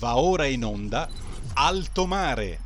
Va ora in onda Alto Mare.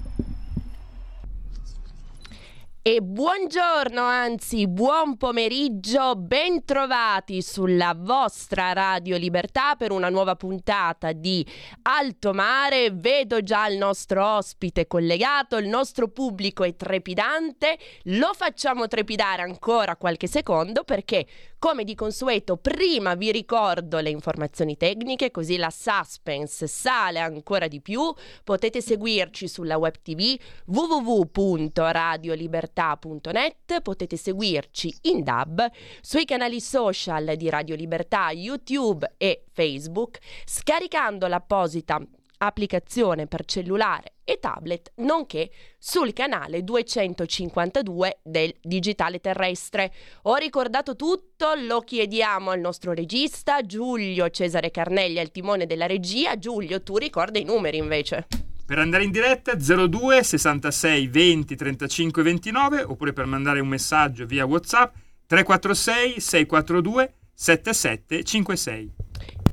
E buongiorno, anzi buon pomeriggio, bentrovati sulla vostra Radio Libertà per una nuova puntata di Alto Mare. Vedo già il nostro ospite collegato, il nostro pubblico è trepidante, lo facciamo trepidare ancora qualche secondo perché come di consueto, prima vi ricordo le informazioni tecniche, così la suspense sale ancora di più. Potete seguirci sulla web tv www.radiolibertà.net, potete seguirci in DAB sui canali social di Radio Libertà, YouTube e Facebook, scaricando l'apposita applicazione per cellulare e tablet, nonché sul canale 252 del Digitale Terrestre. Ho ricordato tutto, lo chiediamo al nostro regista Giulio Cesare Carnelli al timone della regia. Giulio, tu ricorda i numeri invece. Per andare in diretta 02 66 20 35 29 oppure per mandare un messaggio via WhatsApp 346 642 7756.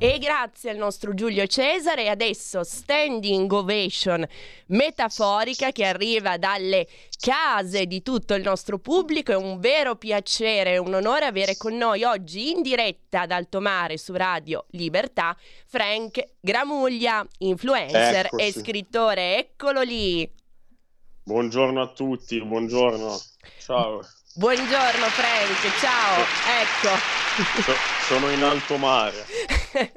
E grazie al nostro Giulio Cesare. Adesso standing ovation metaforica che arriva dalle case di tutto il nostro pubblico. È un vero piacere e un onore avere con noi oggi in diretta ad Alto Mare su Radio Libertà Frank Gramuglia, influencer Eccoci. e scrittore. Eccolo lì. Buongiorno a tutti, buongiorno. Ciao. Buongiorno Frank, ciao. Ecco. So- sono in alto mare.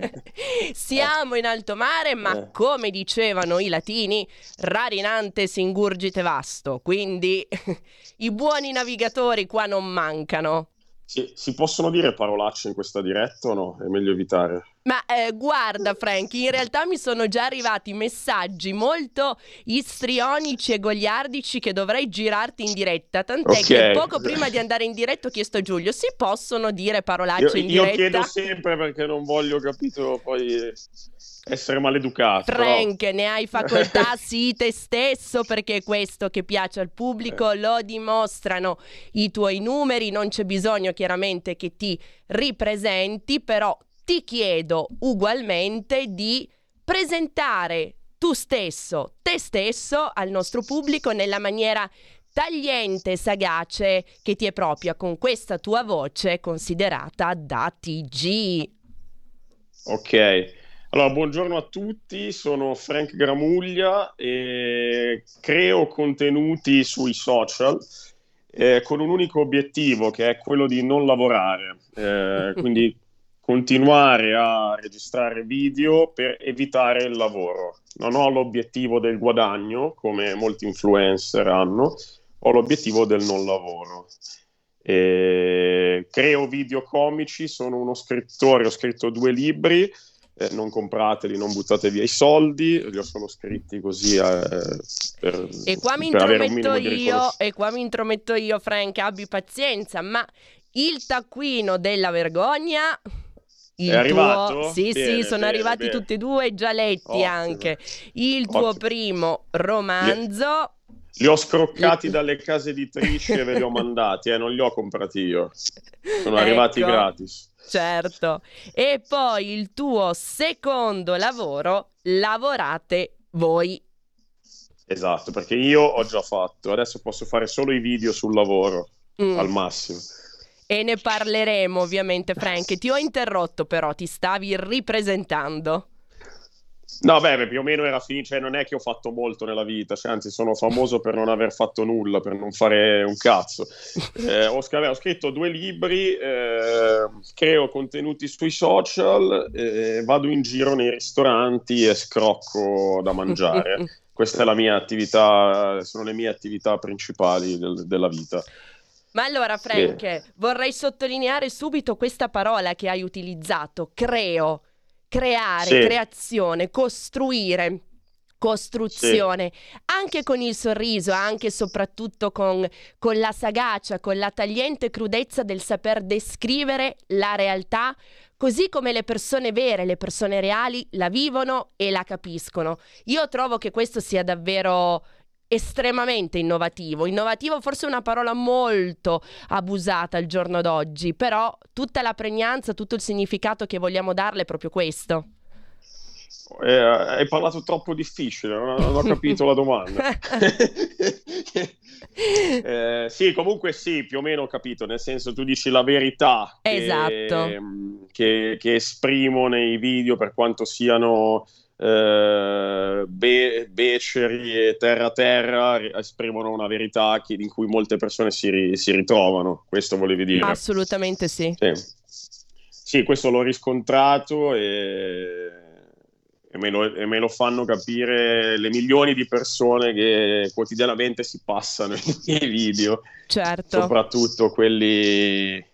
Siamo in alto mare, ma Eh. come dicevano i latini, rarinante singurgite vasto, quindi i buoni navigatori qua non mancano. Si, si possono dire parolacce in questa diretta o no? È meglio evitare. Ma eh, guarda Frank, in realtà mi sono già arrivati messaggi molto istrionici e goliardici che dovrei girarti in diretta, tant'è Ok. che poco prima di andare in diretta ho chiesto a Giulio, si possono dire Io, parolacce in io diretta? chiedo sempre perché non voglio, capito, poi essere maleducato. però- Frank, ne hai facoltà, sii te stesso perché è questo che piace al pubblico, lo dimostrano i tuoi numeri, non c'è bisogno chiaramente che ti ripresenti, però ti chiedo ugualmente di presentare tu stesso, te stesso al nostro pubblico nella maniera tagliente e sagace che ti è propria con questa tua voce considerata da TG. Ok. Allora, buongiorno a tutti, sono Frank Gramuglia e creo contenuti sui social eh, con un unico obiettivo che è quello di non lavorare, Eh, quindi continuare a registrare video per evitare il lavoro. Non ho l'obiettivo del guadagno come molti influencer hanno, ho l'obiettivo del non lavoro. E creo video comici, sono uno scrittore, ho scritto due libri, eh, non comprateli, non buttate via i soldi, li ho solo scritti così eh, per, E qua mi intrometto io, e qua mi intrometto io, Frank, abbi pazienza, ma il taccuino della vergogna... Il È arrivato? tuo, sì, Bene, sì, sono bene, arrivati bene. tutti e due, già letti Ottimo. anche. Il tuo Ottimo. primo romanzo, Li ho scroccati dalle case editrici e ve li ho mandati, eh, non li ho comprati io, sono arrivati Ecco. gratis. certo. E poi il tuo secondo lavoro, lavorate voi. Esatto, perché io ho già fatto, adesso posso fare solo i video sul lavoro, Mm. al massimo. E ne parleremo ovviamente, Frank. Ti ho interrotto però, ti stavi ripresentando. No, beh, più o meno era finito, cioè non è che ho fatto molto nella vita, cioè, anzi sono famoso per non aver fatto nulla, per non fare un cazzo. Eh, ho, sc- ho scritto due libri, eh, creo contenuti sui social, eh, vado in giro nei ristoranti e scrocco da mangiare. Questa è la mia attività, sono le mie attività principali del- della vita. Ma allora, Frank, vorrei sottolineare subito questa parola che hai utilizzato, creo, creare, Sì. creazione, costruire. Costruzione, anche con il sorriso, anche e soprattutto con, con la sagacia, con la tagliente crudezza del saper descrivere la realtà, così come le persone vere, le persone reali la vivono e la capiscono. Io trovo che questo sia davvero estremamente innovativo. Innovativo forse è una parola molto abusata al giorno d'oggi, però tutta la pregnanza, tutto il significato che vogliamo darle è proprio questo. Eh, hai parlato troppo difficile, non, non ho capito la domanda. eh, sì, comunque sì, più o meno ho capito, nel senso tu dici la verità esatto. che, che, che esprimo nei video per quanto siano eh, be- beceri e terra-terra esprimono una verità che, in cui molte persone si, ri- si, ritrovano, questo volevi dire? Assolutamente sì. Sì, sì questo l'ho riscontrato e, e, me lo, e, me lo, fanno capire le milioni di persone che quotidianamente si passano i miei video, certo. soprattutto quelli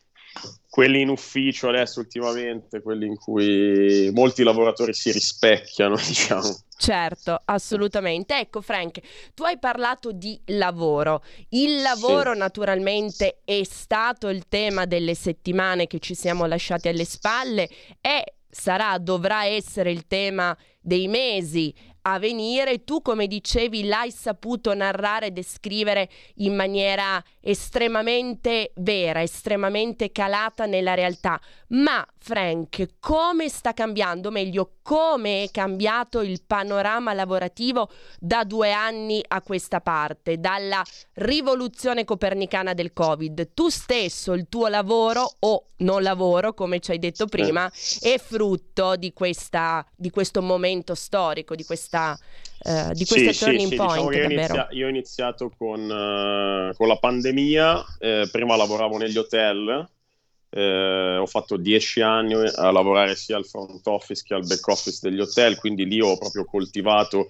quelli in ufficio adesso ultimamente, quelli in cui molti lavoratori si rispecchiano, diciamo. Certo, assolutamente. Ecco Frank, tu hai parlato di lavoro. Il lavoro sì. naturalmente è stato il tema delle settimane che ci siamo lasciati alle spalle e sarà, dovrà essere il tema dei mesi a venire. Tu, come dicevi, l'hai saputo narrare e descrivere in maniera estremamente vera, estremamente calata nella realtà. Ma, Frank, come sta cambiando, meglio, come è cambiato il panorama lavorativo da due anni a questa parte, dalla rivoluzione copernicana del Covid? Tu stesso, il tuo lavoro o non lavoro, come ci hai detto prima, è frutto di, questa, di questo momento storico, di questa Uh, di queste sì, turning sì, point. Diciamo io, inizia- io, ho iniziato con, uh, con la pandemia, eh, prima lavoravo negli hotel, eh, ho fatto dieci anni a lavorare sia al front office che al back office degli hotel, quindi lì ho proprio coltivato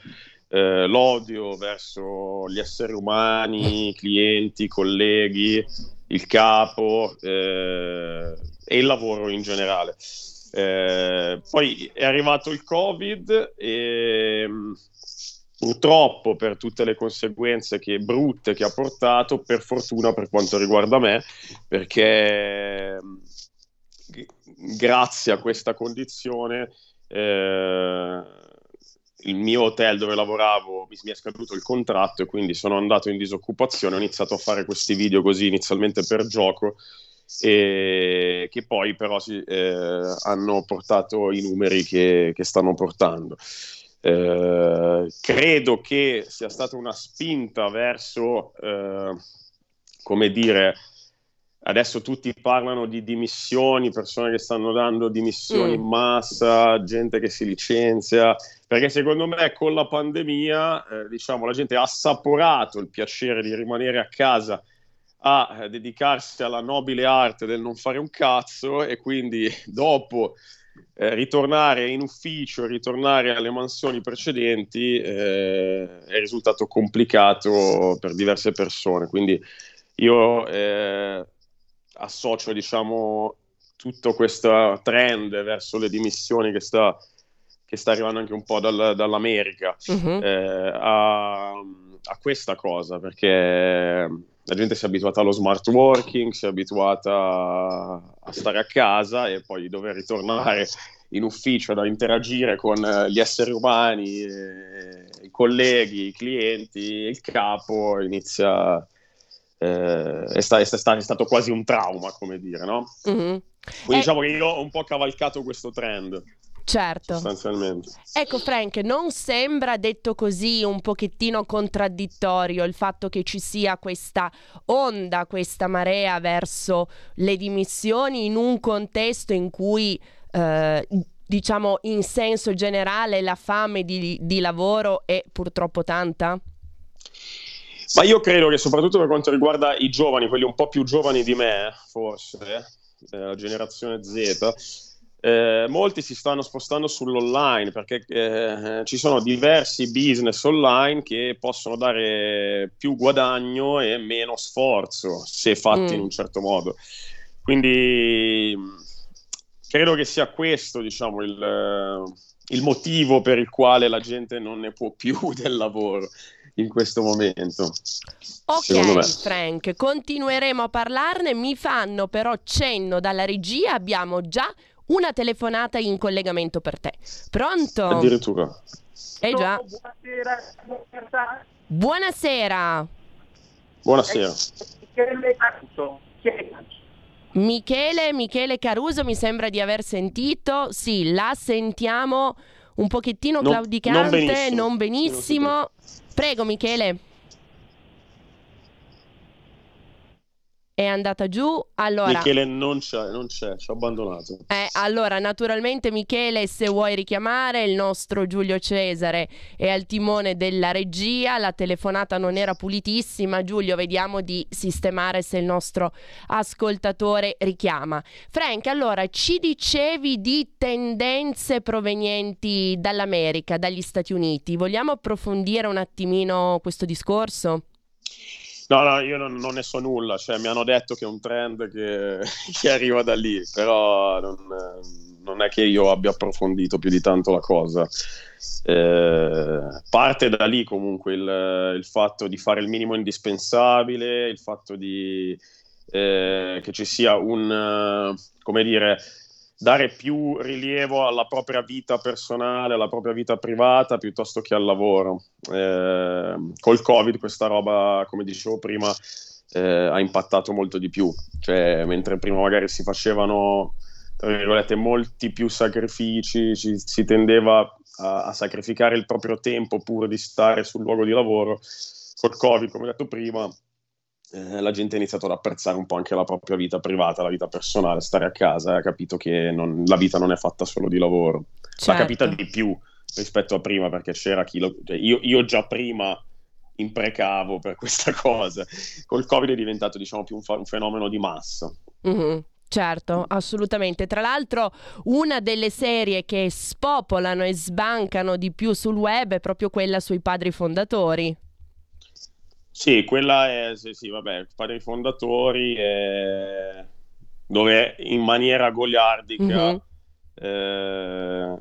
eh, l'odio verso gli esseri umani, clienti, colleghi, il capo eh, e il lavoro in generale. Eh, poi è arrivato il Covid e purtroppo per tutte le conseguenze che, brutte che ha portato, per fortuna per quanto riguarda me, perché grazie a questa condizione eh, il mio hotel dove lavoravo mi, mi, è scaduto il contratto e quindi sono andato in disoccupazione, ho iniziato a fare questi video così inizialmente per gioco e che poi però si, eh, hanno portato i numeri che, che stanno portando. Eh, credo che sia stata una spinta verso, eh, come dire, adesso tutti parlano di dimissioni, persone che stanno dando dimissioni mm. in massa, gente che si licenzia, perché secondo me con la pandemia, eh, diciamo, la gente ha assaporato il piacere di rimanere a casa a eh, dedicarsi alla nobile arte del non fare un cazzo e quindi dopo eh, ritornare in ufficio, ritornare alle mansioni precedenti eh, è risultato complicato per diverse persone. Quindi io eh, associo, diciamo, tutto questo trend verso le dimissioni che sta, che sta arrivando anche un po' dal, dall'America uh-huh. a, a questa cosa, perché la gente si è abituata allo smart working, si è abituata a stare a casa e poi dover ritornare in ufficio ad interagire con eh, gli esseri umani, eh, i colleghi, i clienti, il capo, inizia... Eh, è, sta, è, sta, è, stato quasi un trauma, come dire, no? Mm-hmm. Quindi eh, diciamo che io ho un po' cavalcato questo trend. Certo. Sostanzialmente. Ecco Frank, non sembra detto così un pochettino contraddittorio il fatto che ci sia questa onda, questa marea verso le dimissioni in un contesto in cui eh, diciamo in senso generale la fame di, di lavoro è purtroppo tanta? Ma io credo che soprattutto per quanto riguarda i giovani, quelli un po' più giovani di me, forse, eh, la generazione Z, eh, molti si stanno spostando sull'online perché eh, ci sono diversi business online che possono dare più guadagno e meno sforzo se fatti mm. in un certo modo. Quindi credo che sia questo, diciamo, il, il motivo per il quale la gente non ne può più del lavoro in questo momento. Ok, Frank, continueremo a parlarne. Mi fanno però cenno dalla regia. Abbiamo già una telefonata in collegamento per te. Pronto? Addirittura. Eh già. Buonasera. Buonasera. Buonasera. Michele Caruso. Michele, Michele Caruso mi sembra di aver sentito. Sì, la sentiamo un pochettino Non- claudicante, non benissimo. non benissimo. Prego Michele. È andata giù. Allora, Michele non c'è, non c'è, ci ho abbandonato. eh, allora, naturalmente Michele, se vuoi richiamare il nostro Giulio Cesare è al timone della regia, la telefonata non era pulitissima. Giulio, vediamo di sistemare se il nostro ascoltatore richiama. Frank, allora ci dicevi di tendenze provenienti dall'America, dagli Stati Uniti. Vogliamo approfondire un attimino questo discorso? No, no, io non, non ne so nulla, cioè mi hanno detto che è un trend che, che arriva da lì, però non, non è che io abbia approfondito più di tanto la cosa. Eh, parte da lì comunque il, il fatto di fare il minimo indispensabile, il fatto di, eh, che ci sia un, eh, come dire, dare più rilievo alla propria vita personale, alla propria vita privata piuttosto che al lavoro. Eh, col Covid questa roba, come dicevo prima, eh, ha impattato molto di più, cioè mentre prima magari si facevano molti più sacrifici, ci- si tendeva a, a sacrificare il proprio tempo pur di stare sul luogo di lavoro. Col Covid, come detto prima, eh, la gente ha iniziato ad apprezzare un po' anche la propria vita privata, la vita personale, stare a casa, ha capito che non- la vita non è fatta solo di lavoro. L'ha capita Certo. di più rispetto a prima perché c'era chi lo... cioè, io, io già prima imprecavo per questa cosa. Col Covid è diventato diciamo più un, fa- un fenomeno di massa. Mhm, Certo, assolutamente. Tra l'altro, una delle serie che spopolano e sbancano di più sul web è proprio quella sui padri fondatori. Sì, quella è, sì, sì, vabbè, padri fondatori, eh, dove in maniera goliardica Mhm. eh,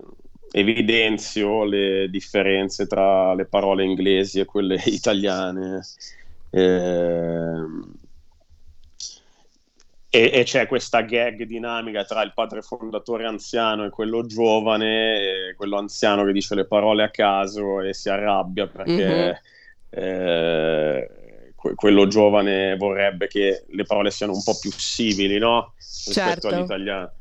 evidenzio le differenze tra le parole inglesi e quelle italiane. Ehm, e, e c'è questa gag dinamica tra il padre fondatore anziano e quello giovane, e quello anziano che dice le parole a caso e si arrabbia perché eh, que- quello giovane vorrebbe che le parole siano un po' più simili, no? Rispetto Certo. all'italiano.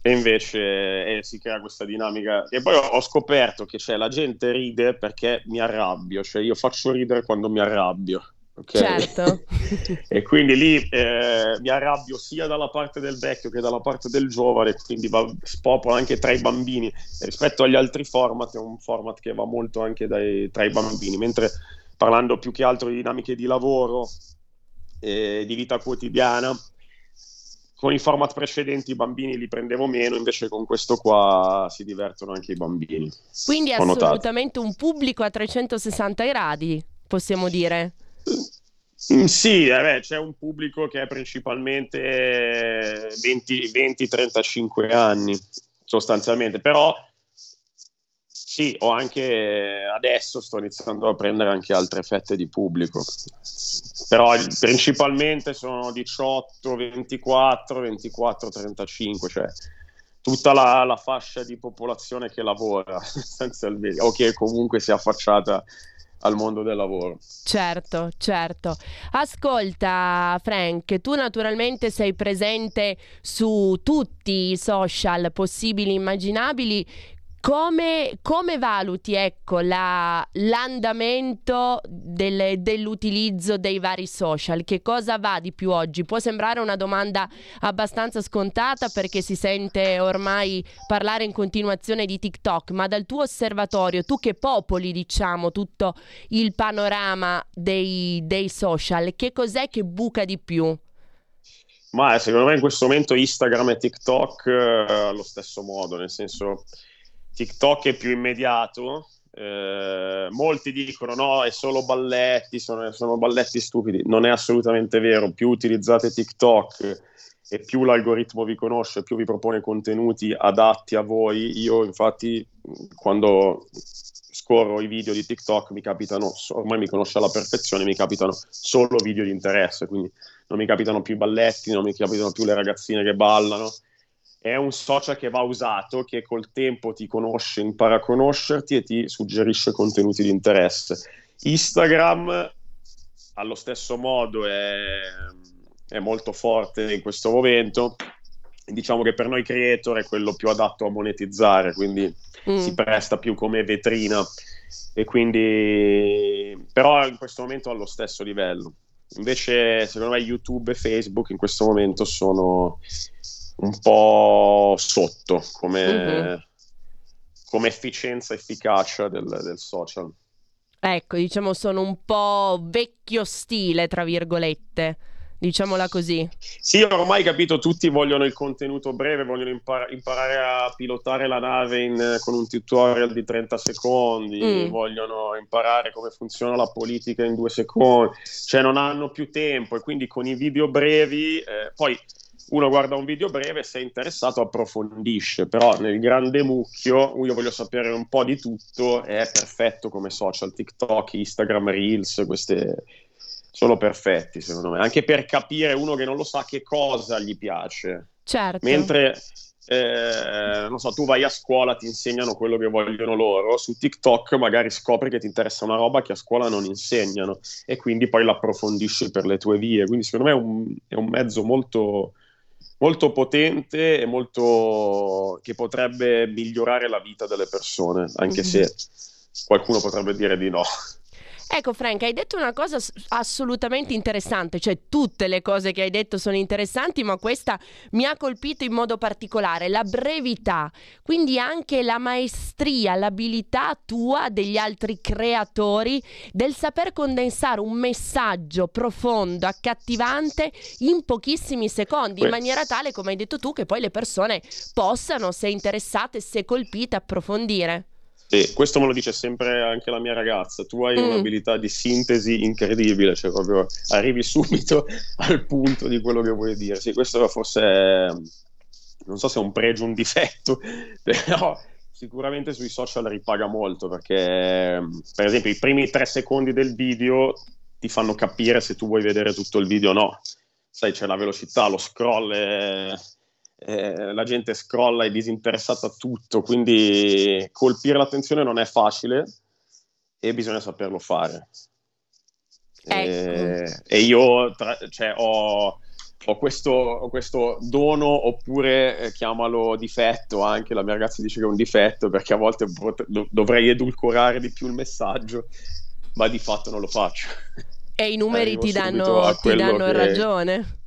E invece eh, si crea questa dinamica. E poi ho, scoperto che c'è la gente ride perché mi arrabbio, cioè io faccio ridere quando mi arrabbio. ok? Certo. e quindi lì eh, mi arrabbio sia dalla parte del vecchio che dalla parte del giovane, quindi va, spopola anche tra i bambini. E rispetto agli altri format, è un format che va molto anche dai- tra i bambini, mentre parlando più che altro di dinamiche di lavoro e di vita quotidiana, con i format precedenti i bambini li prendevo meno, invece con questo qua si divertono anche i bambini. Quindi è notato. assolutamente un pubblico a 360 gradi, possiamo dire. Mm, Sì, eh, beh, c'è un pubblico che è principalmente eh, 20 20-35 anni sostanzialmente, però sì, ho anche adesso sto iniziando a prendere anche altre fette di pubblico, però principalmente sono 18, 24, 24, 35, cioè tutta la, la fascia di popolazione che lavora sostanzialmente, o che comunque si è affacciata al mondo del lavoro. Certo, certo. Ascolta, Frank, tu naturalmente sei presente su tutti i social possibili e immaginabili. Come, come valuti ecco, la- l'andamento del- dell'utilizzo dei vari social? Che cosa va di più oggi? Può sembrare una domanda abbastanza scontata perché si sente ormai parlare in continuazione di TikTok, ma dal tuo osservatorio, tu che popoli diciamo tutto il panorama dei, dei social, che cos'è che buca di più? Ma eh, secondo me in questo momento Instagram e TikTok eh, allo stesso modo, nel senso TikTok è più immediato. eh, molti dicono no, è solo balletti, sono, sono balletti stupidi. Non è assolutamente vero. Più utilizzate TikTok e più l'algoritmo vi conosce, più vi propone contenuti adatti a voi. Io, infatti, quando scorro i video di TikTok mi capitano, ormai mi conosce alla perfezione, mi capitano solo video di interesse, quindi non mi capitano più i balletti, non mi capitano più le ragazzine che ballano. È un social che va usato, che col tempo ti conosce, impara a conoscerti e ti suggerisce contenuti di interesse. Instagram, allo stesso modo, è, è molto forte in questo momento. diciamo che per noi creator è quello più adatto a monetizzare, quindi Mm. si presta più come vetrina e quindi però in questo momento allo stesso livello. Invece secondo me YouTube e Facebook in questo momento sono un po' sotto come, Mhm. come efficienza, efficacia del, del social. Ecco, diciamo sono un po' vecchio stile, tra virgolette, diciamola così. Sì, ormai capito, tutti vogliono il contenuto breve, vogliono impar- imparare a pilotare la nave in- con un tutorial di 30 secondi, Mm. vogliono imparare come funziona la politica in due secondi, cioè non hanno più tempo e quindi con i video brevi, eh, poi uno guarda un video breve, se è interessato approfondisce, però nel grande mucchio io voglio sapere un po' di tutto, è perfetto come social, TikTok, Instagram, Reels, queste sono perfetti secondo me, anche per capire uno che non lo sa che cosa gli piace, Certo. mentre eh, non so, tu vai a scuola, ti insegnano quello che vogliono loro, su TikTok magari scopri che ti interessa una roba che a scuola non insegnano e quindi poi l'approfondisci per le tue vie, quindi secondo me è un, è un mezzo molto molto potente e molto che potrebbe migliorare la vita delle persone, anche Mhm. se qualcuno potrebbe dire di no. Ecco Frank, hai detto una cosa assolutamente interessante, cioè tutte le cose che hai detto sono interessanti, ma questa mi ha colpito in modo particolare, la brevità, quindi anche la maestria, l'abilità tua degli altri creatori del saper condensare un messaggio profondo, accattivante in pochissimi secondi, in maniera tale, come hai detto tu, che poi le persone possano, se interessate, se colpite, approfondire. E questo me lo dice sempre anche la mia ragazza, tu hai Mm. un'abilità di sintesi incredibile, cioè proprio arrivi subito al punto di quello che vuoi dire. Sì, questo forse è, non so se è un pregio o un difetto, però sicuramente sui social ripaga molto perché per esempio i primi tre secondi del video ti fanno capire se tu vuoi vedere tutto il video o no. Sai, c'è la velocità, lo scroll, è- è- la gente scrolla, è disinteressata a tutto, quindi colpire l'attenzione non è facile e bisogna saperlo fare. Ecco. E, e io tra- cioè, ho, ho questo, ho questo dono oppure eh, chiamalo difetto anche, la mia ragazza dice che è un difetto perché a volte pot- do- dovrei edulcorare di più il messaggio, ma di fatto non lo faccio. E i numeri Arrivo ti danno, ti danno che- ragione.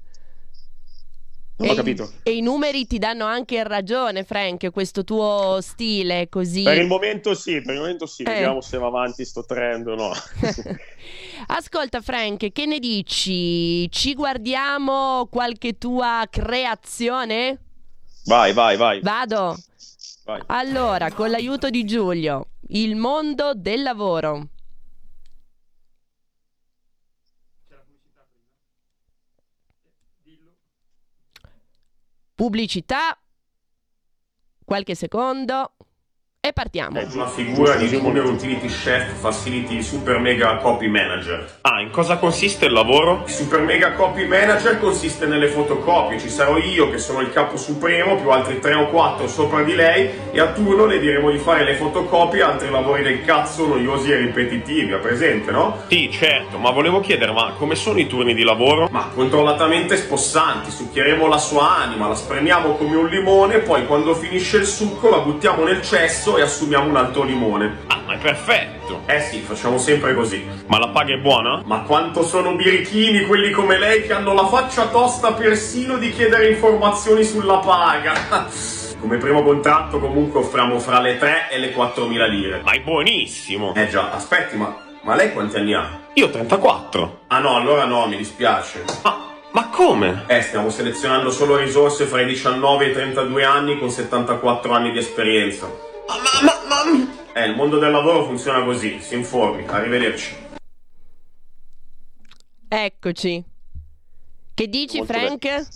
Non e, ho i- capito. e i numeri ti danno anche ragione, Frank, questo tuo stile così. Per il momento sì, per il momento sì, Eh. vediamo se va avanti sto trend o no. Ascolta Frank, che ne dici? Ci guardiamo qualche tua creazione? vai, vai, vai. Vado. vai. Allora, con l'aiuto di Giulio, il mondo del lavoro. Pubblicità. Qualche secondo. E partiamo. È una figura di Junior Utility Chef Facility Super Mega Copy Manager. Ah, in cosa consiste il lavoro? Il Super Mega Copy Manager consiste nelle fotocopie. Ci sarò io che sono il capo supremo, più altri 3 o 4 sopra di lei e a turno le diremo di fare le fotocopie e altri lavori del cazzo noiosi e ripetitivi. Ha presente, no? Sì, certo, ma volevo chiedere, ma come sono i turni di lavoro? Ma controllatamente spossanti, succhieremo la sua anima, la spremiamo come un limone, poi quando finisce il succo la buttiamo nel cesso e assumiamo un altro limone. Ah, ma è perfetto! Eh sì, facciamo sempre così. Ma la paga è buona? Ma quanto sono birichini quelli come lei che hanno la faccia tosta persino di chiedere informazioni sulla paga. Come primo contratto comunque offriamo fra le 3 e le 4.000 lire. Ma è buonissimo! Eh già, aspetti, ma, ma lei quanti anni ha? Io 34. Ah no, allora no, mi dispiace. Ma, ma come? Eh, stiamo selezionando solo risorse fra i 19 e i 32 anni con 74 anni di esperienza. Ma, ma, ma, ma... Eh, il mondo del lavoro funziona così, si informi, arrivederci. Eccoci. Che dici, Molto Frank?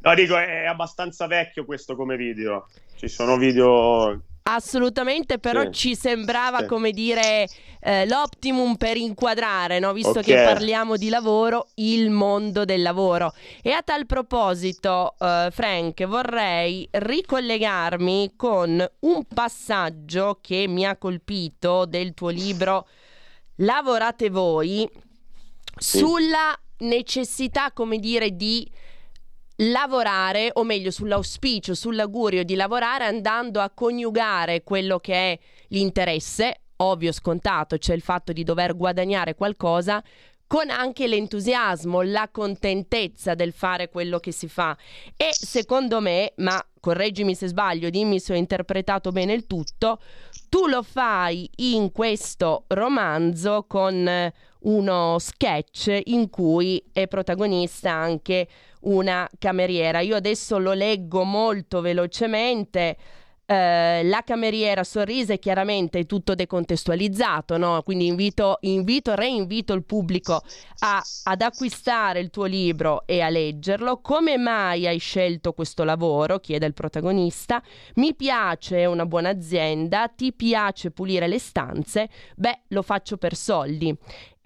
No, dico, è abbastanza vecchio questo come video. Ci sono video... Assolutamente, però Sì. ci sembrava Sì. come dire eh, l'optimum per inquadrare, no? visto Ok. che parliamo di lavoro, il mondo del lavoro. E a tal proposito, eh, Frank, vorrei ricollegarmi con un passaggio che mi ha colpito del tuo libro Lavorate voi Sì. sulla necessità, come dire, di lavorare, o meglio sull'auspicio, sull'augurio di lavorare andando a coniugare quello che è l'interesse, ovvio scontato, cioè il fatto di dover guadagnare qualcosa, con anche l'entusiasmo, la contentezza del fare quello che si fa. E secondo me, ma correggimi se sbaglio, dimmi se ho interpretato bene il tutto, tu lo fai in questo romanzo con uno sketch in cui è protagonista anche una cameriera. Io adesso lo leggo molto velocemente. Eh, la cameriera sorrise, chiaramente è tutto decontestualizzato, no? quindi invito, invito, reinvito il pubblico a, ad acquistare il tuo libro e a leggerlo. Come mai hai scelto questo lavoro? chiede il protagonista. Mi piace, è una buona azienda, ti piace pulire le stanze? Beh, lo faccio per soldi.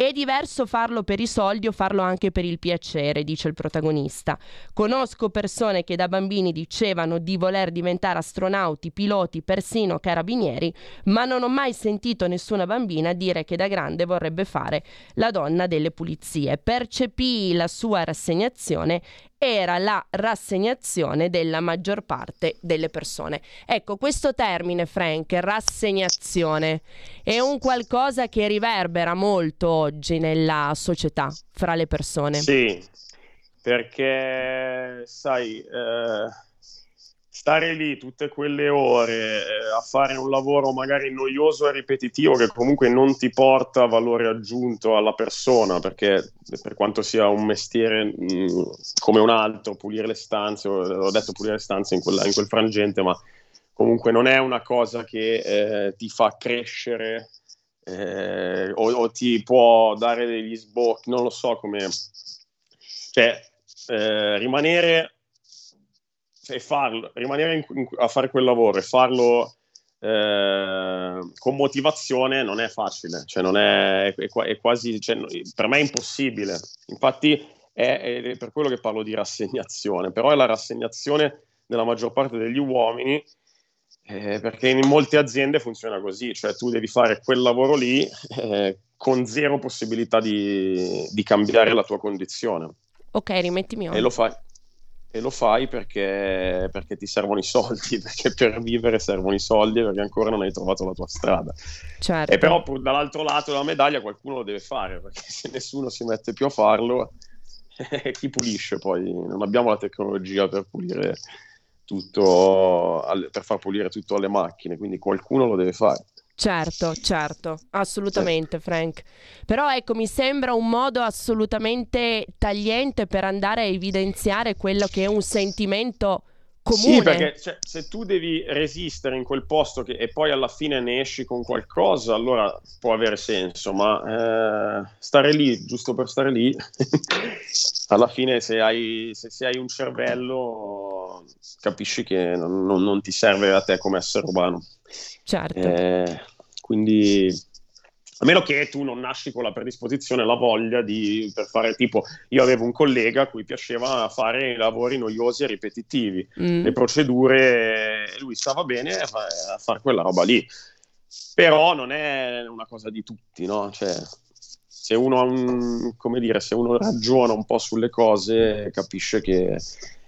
È diverso farlo per i soldi o farlo anche per il piacere, dice il protagonista. Conosco persone che da bambini dicevano di voler diventare astronauti, piloti, persino carabinieri, ma non ho mai sentito nessuna bambina dire che da grande vorrebbe fare la donna delle pulizie. Percepii la sua rassegnazione era la rassegnazione della maggior parte delle persone. Ecco, questo termine, Frank, rassegnazione, è un qualcosa che riverbera molto oggi nella società, fra le persone. Sì, perché, sai, eh, stare lì tutte quelle ore eh, a fare un lavoro magari noioso e ripetitivo che comunque non ti porta valore aggiunto alla persona, perché per quanto sia un mestiere mh, mm, come un altro, pulire le stanze, ho detto pulire le stanze in, quella, in quel frangente, ma comunque non è una cosa che eh, ti fa crescere eh, o, o, ti può dare degli sbocchi, non lo so come... Cioè, eh, rimanere e farlo, rimanere in, in, a fare quel lavoro e farlo eh, con motivazione non è facile, cioè non è, è, è quasi, cioè, per me è impossibile. Infatti è, è, per quello che parlo di rassegnazione, però è la rassegnazione della maggior parte degli uomini eh, perché in molte aziende funziona così, cioè tu devi fare quel lavoro lì eh, con zero possibilità di, di cambiare la tua condizione. Ok, rimettimi on. E lo fai e lo fai perché, perché, ti servono i soldi, perché per vivere servono i soldi perché ancora non hai trovato la tua strada. Certo. E però dall'altro lato della medaglia qualcuno lo deve fare, perché se nessuno si mette più a farlo, chi pulisce poi? Non abbiamo la tecnologia per pulire tutto, per far pulire tutto alle macchine, quindi qualcuno lo deve fare. Certo, certo, assolutamente Frank. Però ecco, mi sembra un modo assolutamente tagliente per andare a evidenziare quello che è un sentimento comune. Sì, perché cioè, se tu devi resistere in quel posto che, e poi alla fine ne esci con qualcosa, allora può avere senso, ma eh, stare lì giusto per stare lì, alla fine se hai, se, se hai, un cervello capisci che non, non, non ti serve a te come essere umano. Certo. Eh, quindi a meno che tu non nasci con la predisposizione, la voglia di per fare tipo io avevo un collega a cui piaceva fare lavori noiosi e ripetitivi, mm. le procedure, lui stava bene a, a fare quella roba lì. Però non è una cosa di tutti, no? Cioè, se uno, un, come dire, se uno ragiona un po' sulle cose, capisce che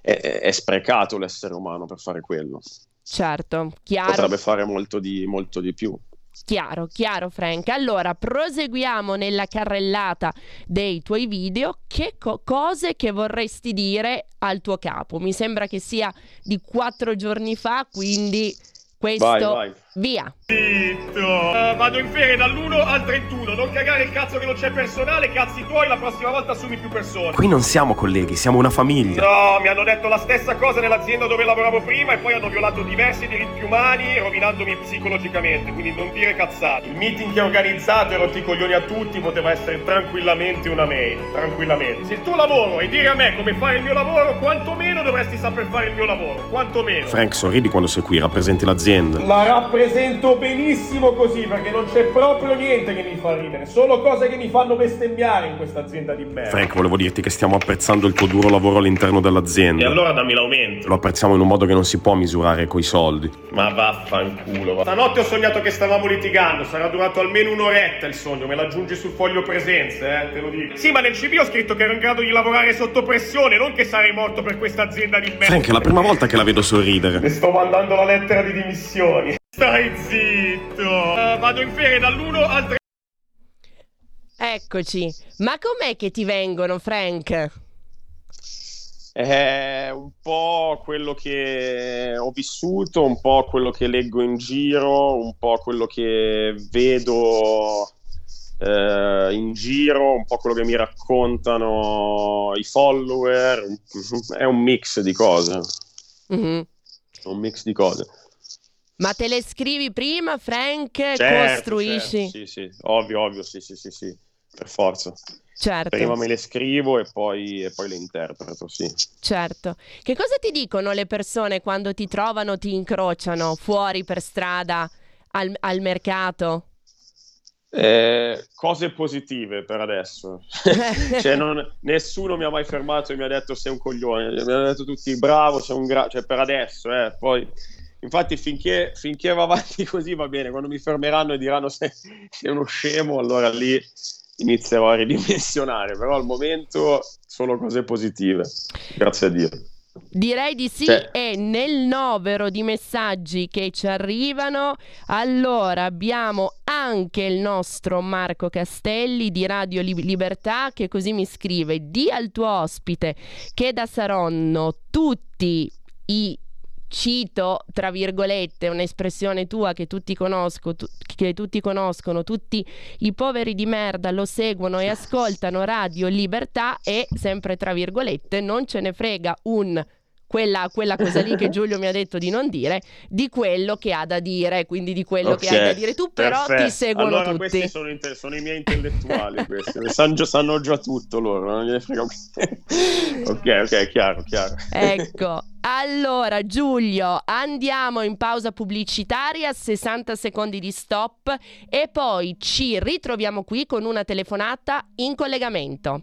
è, è sprecato l'essere umano per fare quello. Certo, chiaro. Potrebbe fare molto di, molto di più. Chiaro, chiaro Frank. Allora, proseguiamo nella carrellata dei tuoi video. Che co- cose che vorresti dire al tuo capo? Mi sembra che sia di quattro giorni fa, quindi questo vai, vai. Via. Zitto. Uh, vado in ferie dall'1 al 31. Non cagare il cazzo che non c'è personale. Cazzi tuoi, la prossima volta assumi più persone. Qui non siamo colleghi, siamo una famiglia. No, mi hanno detto la stessa cosa nell'azienda dove lavoravo prima e poi hanno violato diversi diritti umani, rovinandomi psicologicamente. Quindi non dire cazzate. Il meeting che ho organizzato e rotti i coglioni a tutti poteva essere tranquillamente una mail. Tranquillamente. Se il tuo lavoro è dire a me come fare il mio lavoro, quantomeno dovresti saper fare il mio lavoro. Quantomeno. Frank, sorridi quando sei qui, rappresenti l'azienda. La rappresento presento benissimo così perché non c'è proprio niente che mi fa ridere, solo cose che mi fanno bestemmiare in questa azienda di merda. Frank, volevo dirti che stiamo apprezzando il tuo duro lavoro all'interno dell'azienda. E allora dammi l'aumento. Lo apprezziamo in un modo che non si può misurare coi soldi. Ma vaffanculo. va. Stanotte ho sognato che stavamo litigando, sarà durato almeno un'oretta il sogno, me l'aggiungi sul foglio presenze, eh, te lo dico. Sì, ma nel CV ho scritto che ero in grado di lavorare sotto pressione, non che sarei morto per questa azienda di merda. Frank, è la prima volta che la vedo sorridere. Le sto mandando la lettera di dimissioni. Stai zitto. Eh, vado in ferie dall'1 al 3. Eccoci. Ma com'è che ti vengono, Frank? È un po' quello che ho vissuto, un po' quello che leggo in giro, un po' quello che vedo eh, in giro, un po' quello che mi raccontano i follower. È un mix di cose. Mhm. Un mix di cose. Ma te le scrivi prima, Frank? Certo, Costruisci? certo, sì, sì, ovvio, ovvio, sì, sì, sì, sì, per forza. Certo. Prima me le scrivo e poi, e poi le interpreto, sì. Certo. Che cosa ti dicono le persone quando ti trovano, ti incrociano fuori per strada al, al mercato? Eh, cose positive per adesso. cioè, non- nessuno mi ha mai fermato e mi ha detto sei un coglione. Mi hanno detto tutti bravo, sei un gra... Cioè, per adesso, eh. Poi, infatti, finché, finché va avanti così va bene. Quando mi fermeranno e diranno sei, sei uno scemo, allora lì inizierò a ridimensionare. Però al momento solo cose positive. Grazie a Dio. Direi di sì Cioè- e nel novero di messaggi che ci arrivano, allora abbiamo anche il nostro Marco Castelli di Radio Li- Libertà che così mi scrive, di al tuo ospite che da Saronno tutti i cito tra virgolette un'espressione tua che tutti conosco tu- che tutti conoscono tutti i poveri di merda lo seguono e ascoltano Radio Libertà e sempre tra virgolette non ce ne frega un quella, quella cosa lì che Giulio mi ha detto di non dire, di quello che ha da dire, quindi di quello che Ok, hai da dire tu, però perfetto. ti seguono allora, tutti. questi sono, sono i miei intellettuali. questi. sanno, già, sanno già tutto loro, non gliene frega Ok, ok, chiaro, chiaro. Ecco, allora Giulio, andiamo in pausa pubblicitaria, 60 secondi di stop e poi ci ritroviamo qui con una telefonata in collegamento.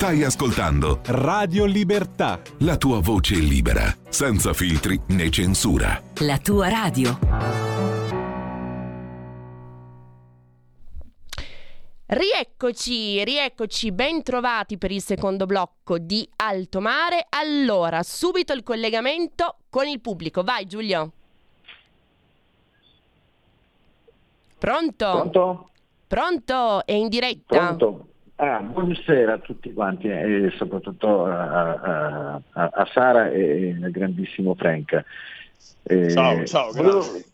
Stai ascoltando Radio Libertà. la tua voce libera, senza filtri né censura. La tua radio. Rieccoci, rieccoci, ben trovati per il secondo blocco di Alto Mare. Allora, subito il collegamento con il pubblico. Vai Giulio. Pronto? Pronto? Pronto? È in diretta? Pronto? Ah, buonasera a tutti quanti e soprattutto a, a- a- Sara e al grandissimo Frank. Eh, Ciao, ciao, volevo- grazie.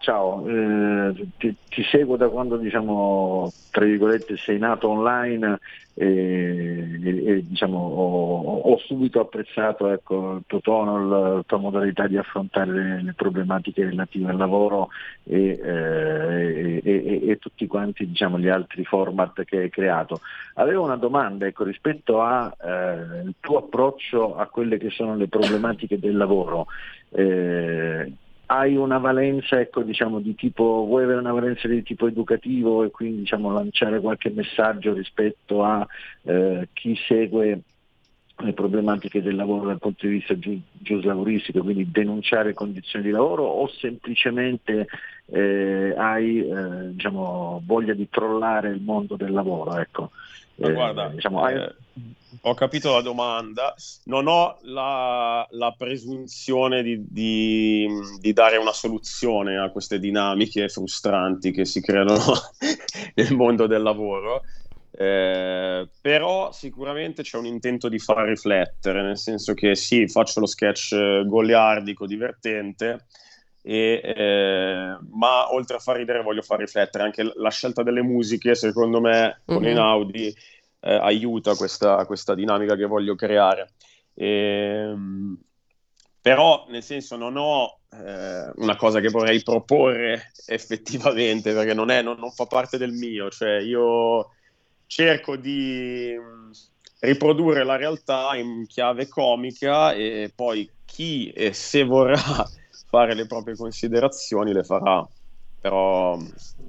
Ciao, eh, ti, ti seguo da quando diciamo tra virgolette sei nato online e, e- e, diciamo, ho, ho subito apprezzato ecco, il tuo tono, la tua modalità di affrontare le, le problematiche relative al lavoro e, eh, e- tutti quanti diciamo, gli altri format che hai creato. Avevo una domanda ecco, rispetto al tuo approccio a quelle che sono le problematiche del lavoro. Eh, hai una valenza ecco, diciamo, di tipo, vuoi avere una valenza di tipo educativo e quindi diciamo, lanciare qualche messaggio rispetto a eh, chi segue le problematiche del lavoro dal punto di vista giu- giuslavoristico, quindi denunciare condizioni di lavoro o semplicemente eh, hai eh, diciamo, voglia di trollare il mondo del lavoro? Ecco. Ma Eh, guarda, diciamo, eh, ho capito la domanda, non ho la, la presunzione di, di- di dare una soluzione a queste dinamiche frustranti che si creano nel mondo del lavoro, Eh, però sicuramente c'è un intento di far riflettere, nel senso che sì, faccio lo sketch eh, goliardico, divertente, e, eh, ma oltre a far ridere voglio far riflettere anche la scelta delle musiche, secondo me, con mm-hmm. Einaudi eh, aiuta questa, questa, dinamica che voglio creare. E, ehm, però, nel senso, non ho eh, una cosa che vorrei proporre effettivamente, perché non, è, non, non fa parte del mio, cioè io cerco di mm, riprodurre la realtà in chiave comica e poi chi e se vorrà fare le proprie considerazioni le farà. Però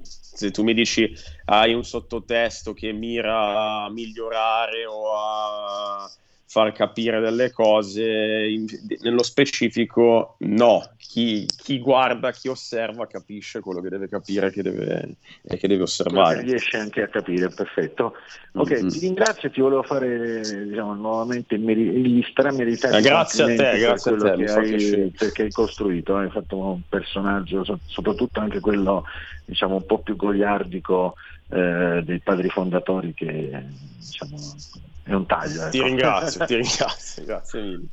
se tu mi dici hai un sottotesto che mira a migliorare o a far capire delle cose, in, nello specifico no, chi, chi, guarda, chi osserva capisce quello che deve capire che deve, e che deve osservare. Riesce anche a capire, perfetto. Ok, mm-hmm. ti ringrazio ti volevo fare diciamo, nuovamente gli strameritati eh, grazie a te, grazie a te, che hai, perché hai costruito, hai fatto un personaggio, soprattutto anche quello diciamo, un po' più goliardico eh, dei padri fondatori che diciamo, è un taglio. Ecco. Ti ringrazio, ti ringrazio, grazie mille.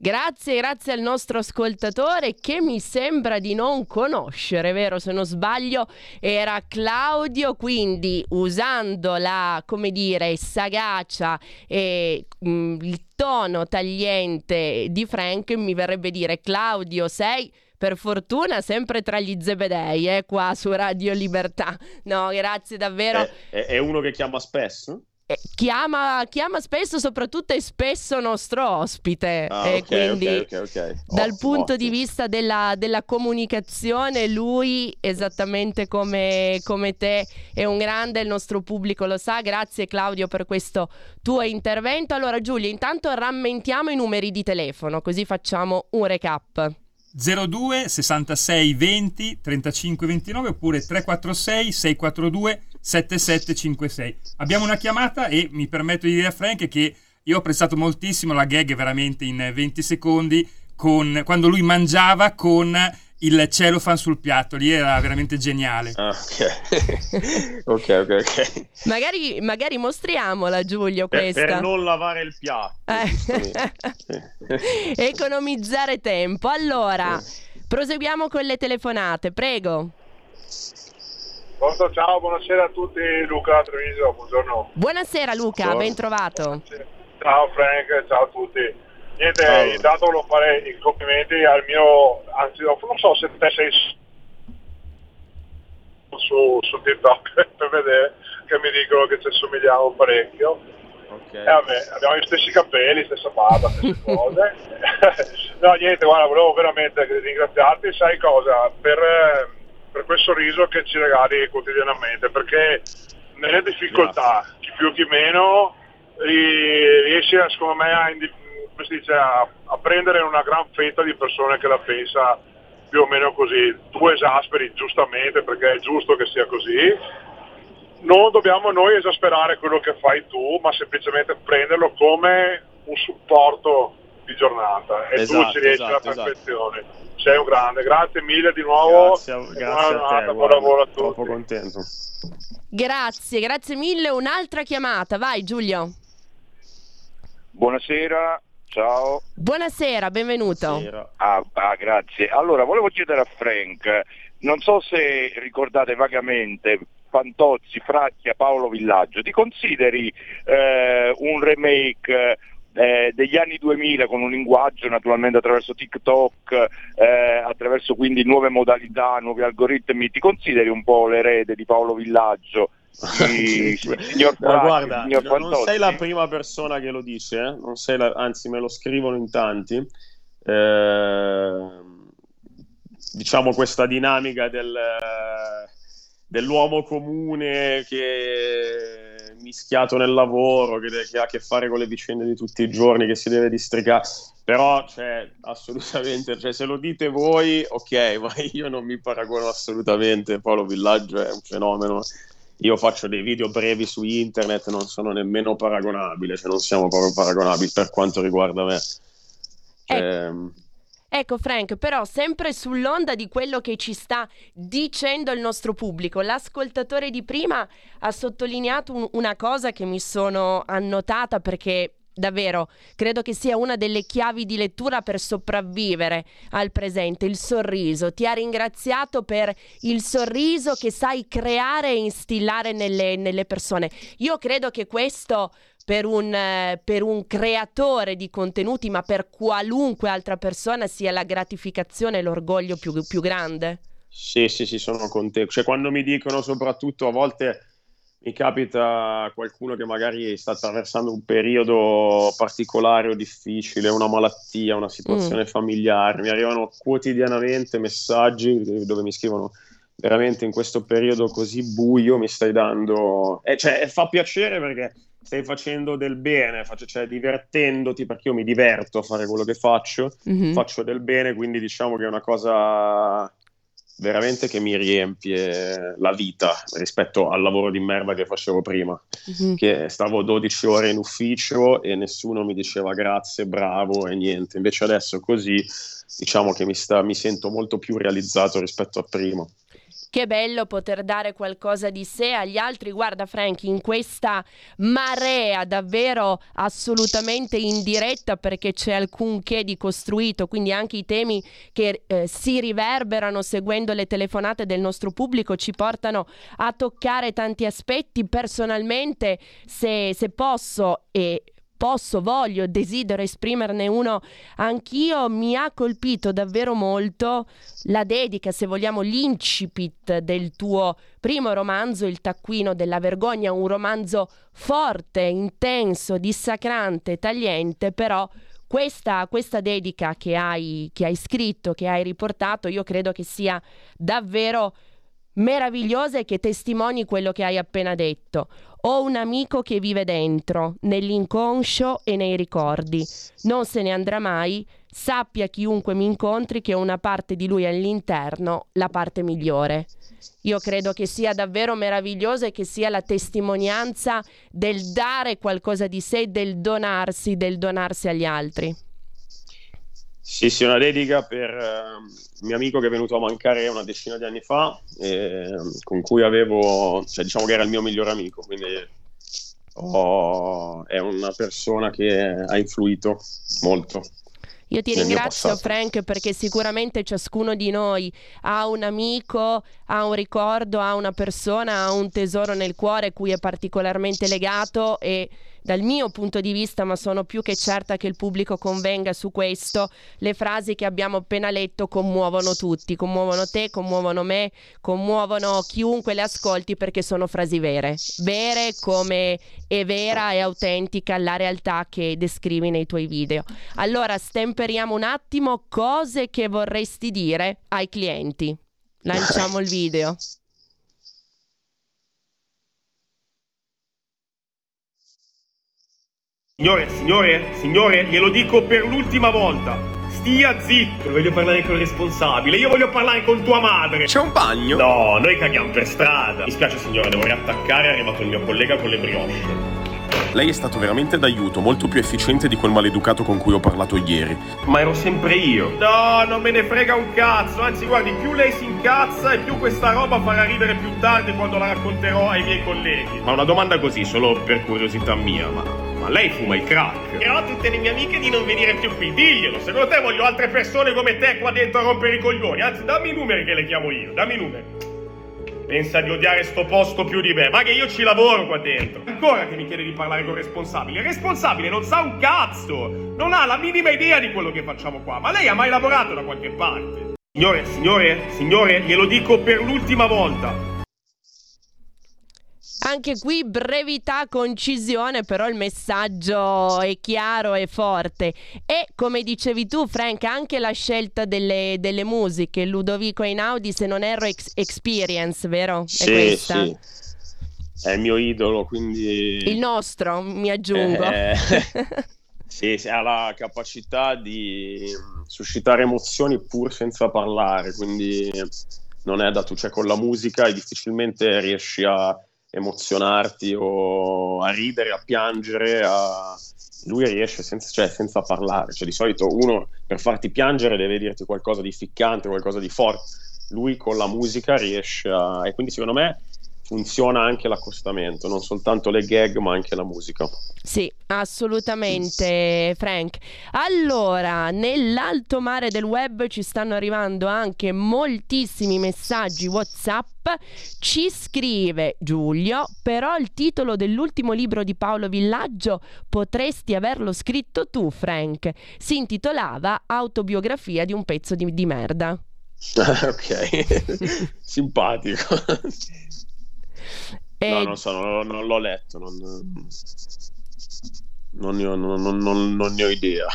Grazie, grazie al nostro ascoltatore che mi sembra di non conoscere, vero? Se non sbaglio era Claudio, quindi usando la, come dire, sagacia e mh, mm, il tono tagliente di Frank mi verrebbe dire Claudio sei per fortuna sempre tra gli zebedei, eh, qua su Radio Libertà. No, grazie davvero. È, è uno che chiama spesso? Eh, chiama, chiama, spesso, soprattutto è spesso nostro ospite. Ah, e okay, quindi, okay, okay, dal punto di vista della, della, comunicazione, lui, esattamente come, come, te, è un grande, il nostro pubblico lo sa. Grazie, Claudio, per questo tuo intervento. Allora, Giulia, intanto rammentiamo i numeri di telefono, così facciamo un recap. 02 66 20 35 29 oppure 346 642 7756. Abbiamo una chiamata e mi permetto di dire a Frank che io ho apprezzato moltissimo la gag veramente in 20 secondi con, quando lui mangiava con il cellophane sul piatto, lì era veramente geniale. Ah, ok, ok, ok. okay. Magari, magari, mostriamola Giulio questa. Per, per non lavare il piatto. Eh. Economizzare tempo. Allora, proseguiamo con le telefonate, prego. Pronto, ciao, buonasera a tutti, Luca Treviso, buongiorno. Buonasera Luca, buongiorno. ben trovato. Ciao Frank, ciao a tutti. Niente, oh. intanto volevo fare i complimenti al mio, anzi non so se te sei su, su TikTok per vedere che mi dicono che ci assomigliamo parecchio. Okay. Eh, vabbè, abbiamo gli stessi capelli, stessa barba, stesse cose. no, niente, guarda, volevo veramente ringraziarti, sai cosa, per, per quel sorriso che ci regali quotidianamente, perché nelle difficoltà, Grazie. chi più chi meno, riesci secondo me a individuare come si dice, a, a, prendere una gran fetta di persone che la pensa più o meno così. Tu esasperi giustamente perché è giusto che sia così. Non dobbiamo noi esasperare quello che fai tu, ma semplicemente prenderlo come un supporto di giornata e esatto, tu ci riesci esatto, alla esatto. perfezione. Esatto. Sei un grande, grazie mille di nuovo. Grazie, grazie a te, buon lavoro a tutti. Troppo contento. Grazie, grazie mille. Un'altra chiamata, vai Giulio. Buonasera, Ciao. Buonasera, benvenuto. Buonasera. Ah, ah, grazie. Allora, volevo chiedere a Frank, non so se ricordate vagamente Fantozzi, Fracchia, Paolo Villaggio, ti consideri eh, un remake eh, degli anni 2000 con un linguaggio naturalmente attraverso TikTok, eh, attraverso quindi nuove modalità, nuovi algoritmi, ti consideri un po' l'erede di Paolo Villaggio sì, signor guarda, signor non sei la prima persona che lo dice, eh? la, anzi me lo scrivono in tanti. Eh, diciamo questa dinamica del, dell'uomo comune che è mischiato nel lavoro, che, che, ha a che fare con le vicende di tutti i giorni, che si deve districare. Però, cioè, assolutamente, cioè, se lo dite voi, ok, ma io non mi paragono assolutamente. Paolo Villaggio è un fenomeno io faccio dei video brevi su internet, non sono nemmeno paragonabili, cioè non siamo proprio paragonabili per quanto riguarda me. Cioè, eh, Ecco Frank, però sempre sull'onda di quello che ci sta dicendo il nostro pubblico, l'ascoltatore di prima ha sottolineato un- una cosa che mi sono annotata perché davvero credo che sia una delle chiavi di lettura per sopravvivere al presente, il sorriso. Ti ha ringraziato per il sorriso che sai creare e instillare nelle, nelle persone. Io credo che questo per un, per un, creatore di contenuti, ma per qualunque altra persona sia la gratificazione e l'orgoglio più, più grande. Sì, sì, sì, sono con te. Cioè, quando mi dicono soprattutto a volte mi capita qualcuno che magari sta attraversando un periodo particolare o difficile, una malattia, una situazione mm. familiare, mi arrivano quotidianamente messaggi dove mi scrivono veramente in questo periodo così buio mi stai dando... Eh, cioè, fa piacere perché stai facendo del bene, faccio, cioè divertendoti perché io mi diverto a fare quello che faccio, mm-hmm. faccio del bene, quindi diciamo che è una cosa veramente che mi riempie la vita rispetto al lavoro di merda che facevo prima, mm-hmm. che stavo 12 ore in ufficio e nessuno mi diceva grazie, bravo e niente. Invece adesso così diciamo che mi, sta, mi sento molto più realizzato rispetto a prima. Che bello poter dare qualcosa di sé agli altri. Guarda Frank, in questa marea davvero assolutamente indiretta perché c'è alcun che di costruito, quindi anche i temi che eh, si riverberano seguendo le telefonate del nostro pubblico ci portano a toccare tanti aspetti. Personalmente, se, se posso e posso, voglio, desidero esprimerne uno anch'io, mi ha colpito davvero molto la dedica, se vogliamo, l'incipit del tuo primo romanzo, Il taccuino della vergogna, un romanzo forte, intenso, dissacrante, tagliente, però questa, questa dedica che hai, che hai scritto, che hai riportato, io credo che sia davvero meravigliosa e che testimoni quello che hai appena detto. Ho un amico che vive dentro, nell'inconscio e nei ricordi. Non se ne andrà mai. Sappia chiunque mi incontri che una parte di lui all'interno, la parte migliore. Io credo che sia davvero meraviglioso e che sia la testimonianza del dare qualcosa di sé, del donarsi, del donarsi agli altri. Sì, sì, una dedica per uh, mio amico che è venuto a mancare una decina di anni fa, eh, con cui avevo, cioè, diciamo che era il mio migliore amico, quindi oh, è una persona che ha influito molto. Io ti ringrazio Frank perché sicuramente ciascuno di noi ha un amico, ha un ricordo, ha una persona, ha un tesoro nel cuore cui è particolarmente legato e dal mio punto di vista, ma sono più che certa che il pubblico convenga su questo, le frasi che abbiamo appena letto commuovono tutti, commuovono te, commuovono me, commuovono chiunque le ascolti perché sono frasi vere, vere come è vera e autentica la realtà che descrivi nei tuoi video. Allora, stemperiamo un attimo cose che vorresti dire ai clienti. Lanciamo il video. Signore, signore, signore, glielo dico per l'ultima volta. Stia zitto, voglio parlare con il responsabile, io voglio parlare con tua madre. C'è un bagno? No, noi caghiamo per strada. Mi spiace signore, devo riattaccare, è arrivato il mio collega con le brioche. Lei è stato veramente d'aiuto, molto più efficiente di quel maleducato con cui ho parlato ieri. Ma ero sempre io. No, non me ne frega un cazzo. Anzi, guardi, più lei si incazza e più questa roba farà ridere più tardi quando la racconterò ai miei colleghi. Ma una domanda così, solo per curiosità mia, ma, ma lei fuma il crack? E ho tutte le mie amiche di non venire più qui, diglielo. Secondo te voglio altre persone come te qua dentro a rompere i coglioni? Anzi, dammi i numeri che le chiamo io, dammi i numeri. Pensa di odiare sto posto più di me, ma che io ci lavoro qua dentro. Ancora che mi chiede di parlare con il responsabile. Il responsabile non sa un cazzo, non ha la minima idea di quello che facciamo qua, ma lei ha mai lavorato da qualche parte. Signore, signore, signore, glielo dico per l'ultima volta. Anche qui brevità, concisione, però il messaggio è chiaro e forte. E come dicevi tu, Frank, anche la scelta delle, delle musiche, Ludovico Einaudi, se non erro, ex- Experience, vero? Sì, sì. È il mio idolo, quindi... Il nostro, mi aggiungo. Eh, sì, ha la capacità di suscitare emozioni pur senza parlare, quindi non è da tu, cioè con la musica difficilmente riesci a emozionarti o a ridere, a piangere, a, lui riesce senza, cioè, senza parlare, cioè, di solito uno per farti piangere deve dirti qualcosa di ficcante, qualcosa di forte, lui con la musica riesce a... e quindi secondo me funziona anche l'accostamento, non soltanto le gag ma anche la musica. Sì, assolutamente Frank. Allora, nell'alto mare del web ci stanno arrivando anche moltissimi messaggi WhatsApp. Ci scrive Giulio, però il titolo dell'ultimo libro di Paolo Villaggio potresti averlo scritto tu, Frank. Si intitolava Autobiografia di un pezzo di, di merda. ok, simpatico. E... No, non so, non, non l'ho letto, non, non, ne ho, non, ne ho, idea.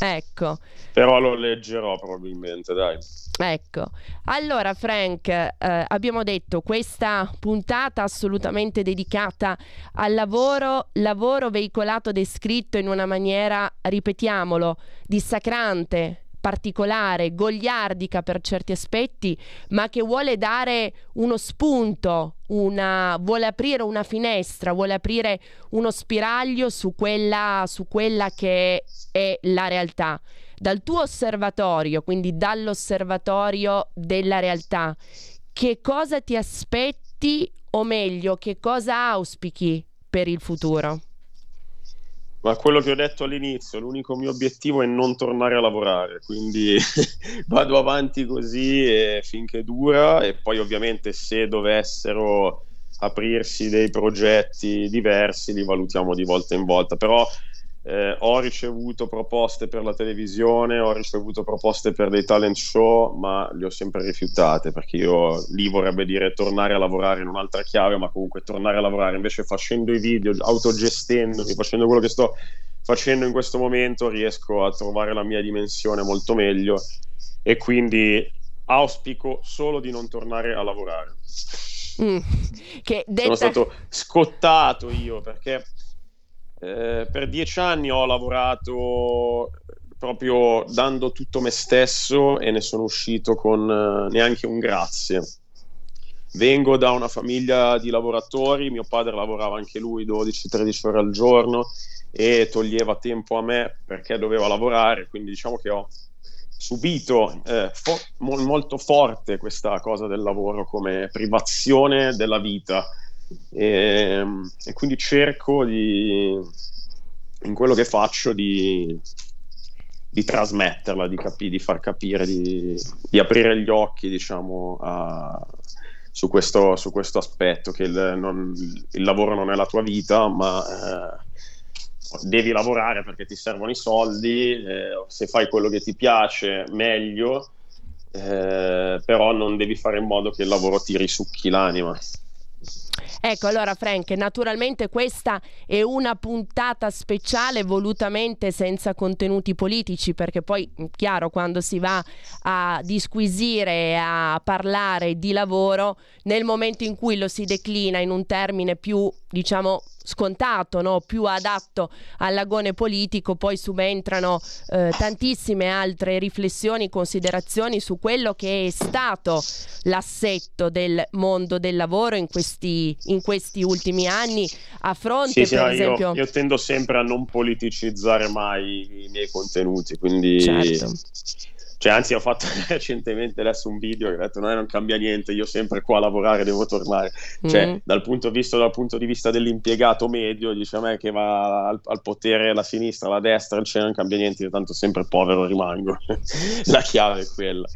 Ecco. Però lo leggerò probabilmente, dai. Ecco, allora Frank, eh, abbiamo detto questa puntata assolutamente dedicata al lavoro, lavoro veicolato, descritto in una maniera, ripetiamolo, dissacrante, particolare, gogliardica per certi aspetti, ma che vuole dare uno spunto, una, vuole aprire una finestra, vuole aprire uno spiraglio su quella, su quella che è la realtà. Dal tuo osservatorio, quindi dall'osservatorio della realtà, che cosa ti aspetti o meglio, che cosa auspichi per il futuro? Ma quello che ho detto all'inizio, l'unico mio obiettivo è non tornare a lavorare, quindi vado avanti così finché dura e poi ovviamente se dovessero aprirsi dei progetti diversi li valutiamo di volta in volta, però eh, ho ricevuto proposte per la televisione, ho ricevuto proposte per dei talent show, ma le ho sempre rifiutate perché io lì vorrebbe dire tornare a lavorare in un'altra chiave, ma comunque tornare a lavorare invece facendo i video, autogestendomi, facendo quello che sto facendo in questo momento, riesco a trovare la mia dimensione molto meglio e quindi auspico solo di non tornare a lavorare. Mm, detta... Sono stato scottato io perché eh, per dieci anni ho lavorato proprio dando tutto me stesso e ne sono uscito con eh, neanche un grazie. Vengo da una famiglia di lavoratori, mio padre lavorava anche lui 12-13 ore al giorno e toglieva tempo a me perché doveva lavorare, quindi diciamo che ho subito eh, fo- mo- molto forte questa cosa del lavoro come privazione della vita e, ehm, e quindi cerco di, in quello che faccio di, di trasmetterla, di, capi- di, far capire, di, di, aprire gli occhi diciamo, a, su, questo, su, questo, aspetto, che il, non, il, lavoro non è la tua vita, ma eh, devi lavorare perché ti servono i soldi, eh, se fai quello che ti piace meglio, eh, però non devi fare in modo che il lavoro ti risucchi l'anima. Ecco, allora Frank, naturalmente questa è una puntata speciale volutamente senza contenuti politici, perché poi, chiaro, quando si va a disquisire, a parlare di lavoro, nel momento in cui lo si declina in un termine più, diciamo, scontato, no? più adatto all'agone politico, poi subentrano eh, tantissime altre riflessioni, considerazioni su quello che è stato l'assetto del mondo del lavoro in questi, in questi ultimi anni a fronte sì, per sì, esempio... Io, io, tendo sempre a non politicizzare mai i miei contenuti, quindi... Certo cioè, anzi, ho fatto recentemente adesso un video che ho detto: no, non cambia niente, io sempre qua a lavorare devo tornare. Cioè, mm-hmm. dal punto, visto dal punto di vista dell'impiegato medio, dice a me che va al, al potere la sinistra, la destra, cioè non cambia niente, io tanto sempre povero rimango. la chiave è quella.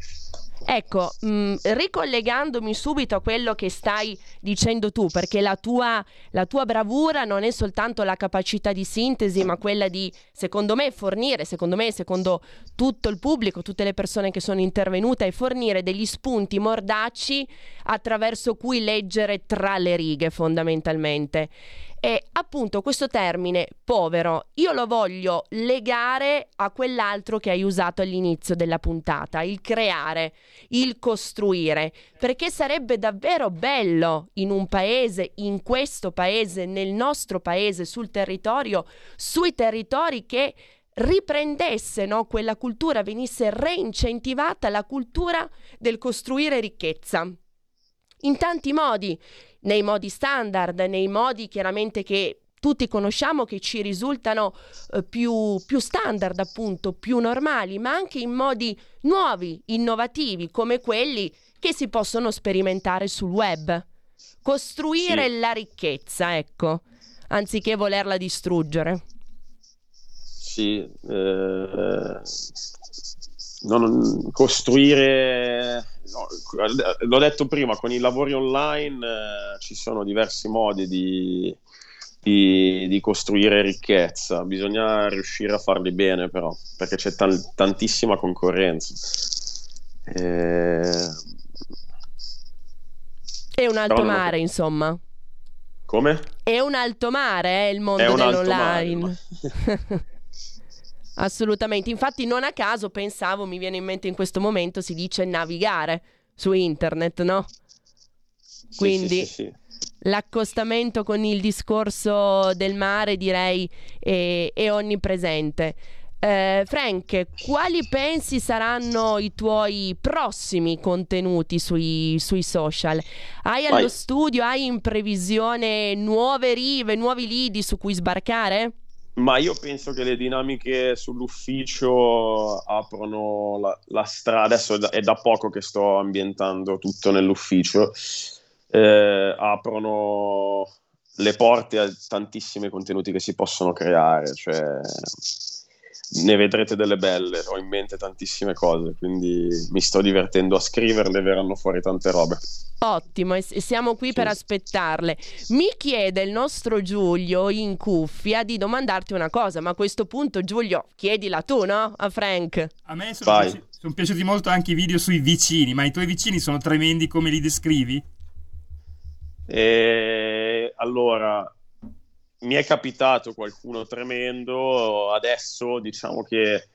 Ecco, mh, mm, ricollegandomi subito a quello che stai dicendo tu, perché la tua, la tua, bravura non è soltanto la capacità di sintesi, ma quella di, secondo me, fornire, secondo me, secondo tutto il pubblico, tutte le persone che sono intervenute, fornire degli spunti mordaci attraverso cui leggere tra le righe, fondamentalmente. E appunto questo termine povero io lo voglio legare a quell'altro che hai usato all'inizio della puntata, il creare, il costruire, perché sarebbe davvero bello in un paese, in questo paese, nel nostro paese, sul territorio, sui territori che riprendesse no, quella cultura, venisse reincentivata la cultura del costruire ricchezza. In tanti modi, nei modi standard, nei modi chiaramente che tutti conosciamo che ci risultano eh, più, più standard, appunto, più normali, ma anche in modi nuovi, innovativi, come quelli che si possono sperimentare sul web. Costruire sì. la ricchezza, ecco, anziché volerla distruggere. Sì, eh, non, costruire, no, l'ho detto prima, con i lavori online eh, ci sono diversi modi di, di, di, costruire ricchezza, bisogna riuscire a farli bene però, perché c'è t- tantissima concorrenza. Eh, è un alto mare, insomma. Come? È un alto mare, eh, il mondo dell'online. Assolutamente, infatti non a caso pensavo, mi viene in mente in questo momento, si dice navigare su internet, no? Quindi sì, sì, sì, l'accostamento con il discorso del mare direi è, è onnipresente. Eh, Frank, quali pensi saranno i tuoi prossimi contenuti sui, sui social? Hai allo Vai. studio, hai in previsione nuove rive, nuovi lidi su cui sbarcare? Ma io penso che le dinamiche sull'ufficio aprono la, la strada. Adesso è da, è da, poco che sto ambientando tutto nell'ufficio. Eh, aprono le porte a tantissimi contenuti che si possono creare. Cioè, ne vedrete delle belle, ho in mente tantissime cose, quindi mi sto divertendo a scriverle verranno fuori tante robe. Ottimo, e siamo qui sì. per aspettarle. Mi chiede il nostro Giulio in cuffia di domandarti una cosa, ma a questo punto Giulio, chiedila tu, no? A Frank. A me sono, piaci- sono piaciuti molto anche i video sui vicini, ma i tuoi vicini sono tremendi come li descrivi? E... Allora, mi è capitato qualcuno tremendo, adesso diciamo che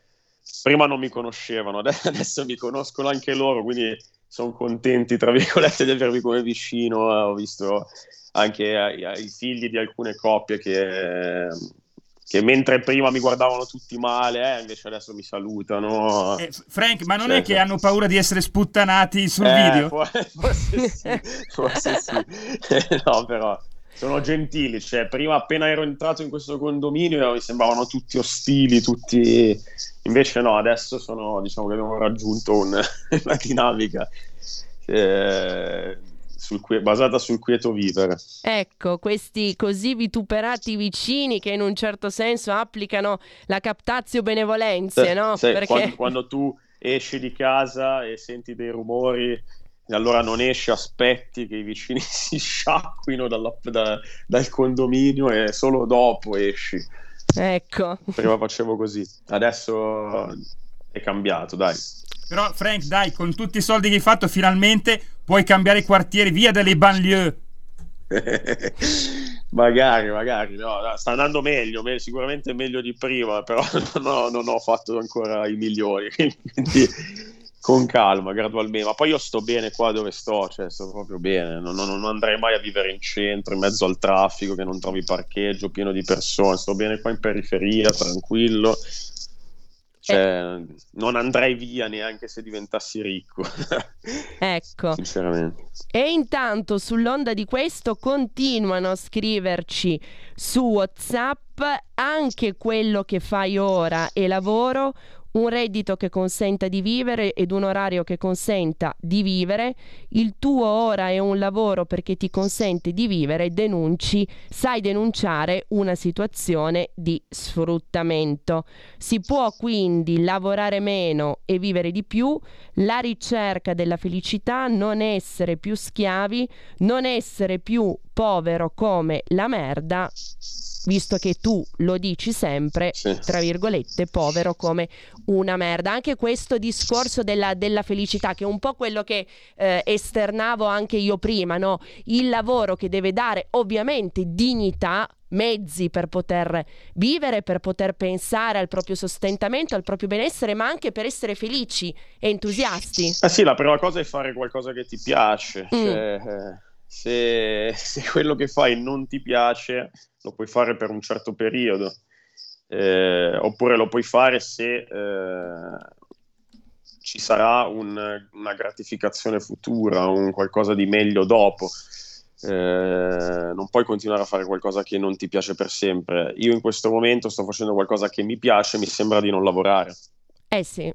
prima non mi conoscevano, adesso mi conoscono anche loro, quindi sono contenti, tra virgolette, di avermi come vicino. Ho visto anche i figli di alcune coppie che, che, mentre prima mi guardavano tutti male, eh, invece adesso mi salutano. Eh, Frank, ma non cioè, è che hanno paura di essere sputtanati sul eh, video? Forse sì, forse sì. no, però sono gentili, cioè prima appena ero entrato in questo condominio mi sembravano tutti ostili, tutti... invece no, adesso sono, diciamo che abbiamo raggiunto un, una dinamica eh, sul, basata sul quieto vivere. Ecco, questi così vituperati vicini che in un certo senso applicano la captazio benevolenze, eh, no? Sì, Perché... quando, quando tu esci di casa e senti dei rumori e allora non esci, aspetti che i vicini si sciacquino dalla, da, dal condominio e solo dopo esci. Ecco. Prima facevo così, adesso è cambiato, dai. Però Frank, dai, con tutti i soldi che hai fatto, finalmente puoi cambiare quartiere via dalle banlieue. magari, magari, no, sta andando meglio, me- sicuramente meglio di prima, però ho, non ho fatto ancora i migliori, quindi con calma, gradualmente. Ma poi io sto bene qua dove sto, cioè sto proprio bene. Non, non, non, andrei mai a vivere in centro, in mezzo al traffico, che non trovi parcheggio pieno di persone. Sto bene qua in periferia, tranquillo. Cioè, eh. non andrei via neanche se diventassi ricco. ecco. Sinceramente. E intanto sull'onda di questo continuano a scriverci su WhatsApp anche quello che fai ora e lavoro un reddito che consenta di vivere ed un orario che consenta di vivere, il tuo ora è un lavoro perché ti consente di vivere, denunci, sai denunciare una situazione di sfruttamento. Si può quindi lavorare meno e vivere di più, la ricerca della felicità, non essere più schiavi, non essere più povero come la merda visto che tu lo dici sempre, sì. tra virgolette, povero come una merda. Anche questo discorso della, della felicità, che è un po' quello che eh, esternavo anche io prima, no? il lavoro che deve dare ovviamente dignità mezzi per poter vivere, per poter pensare al proprio sostentamento, al proprio benessere, ma anche per essere felici e entusiasti. Eh sì, la prima cosa è fare qualcosa che ti piace. Mm. Cioè, eh, se, se, quello che fai non ti piace, lo puoi fare per un certo periodo, eh, oppure lo puoi fare se eh, ci sarà un, una gratificazione futura, un qualcosa di meglio dopo. eh, non puoi continuare a fare qualcosa che non ti piace per sempre. Io in questo momento sto facendo qualcosa che mi piace, mi sembra di non lavorare. Eh sì,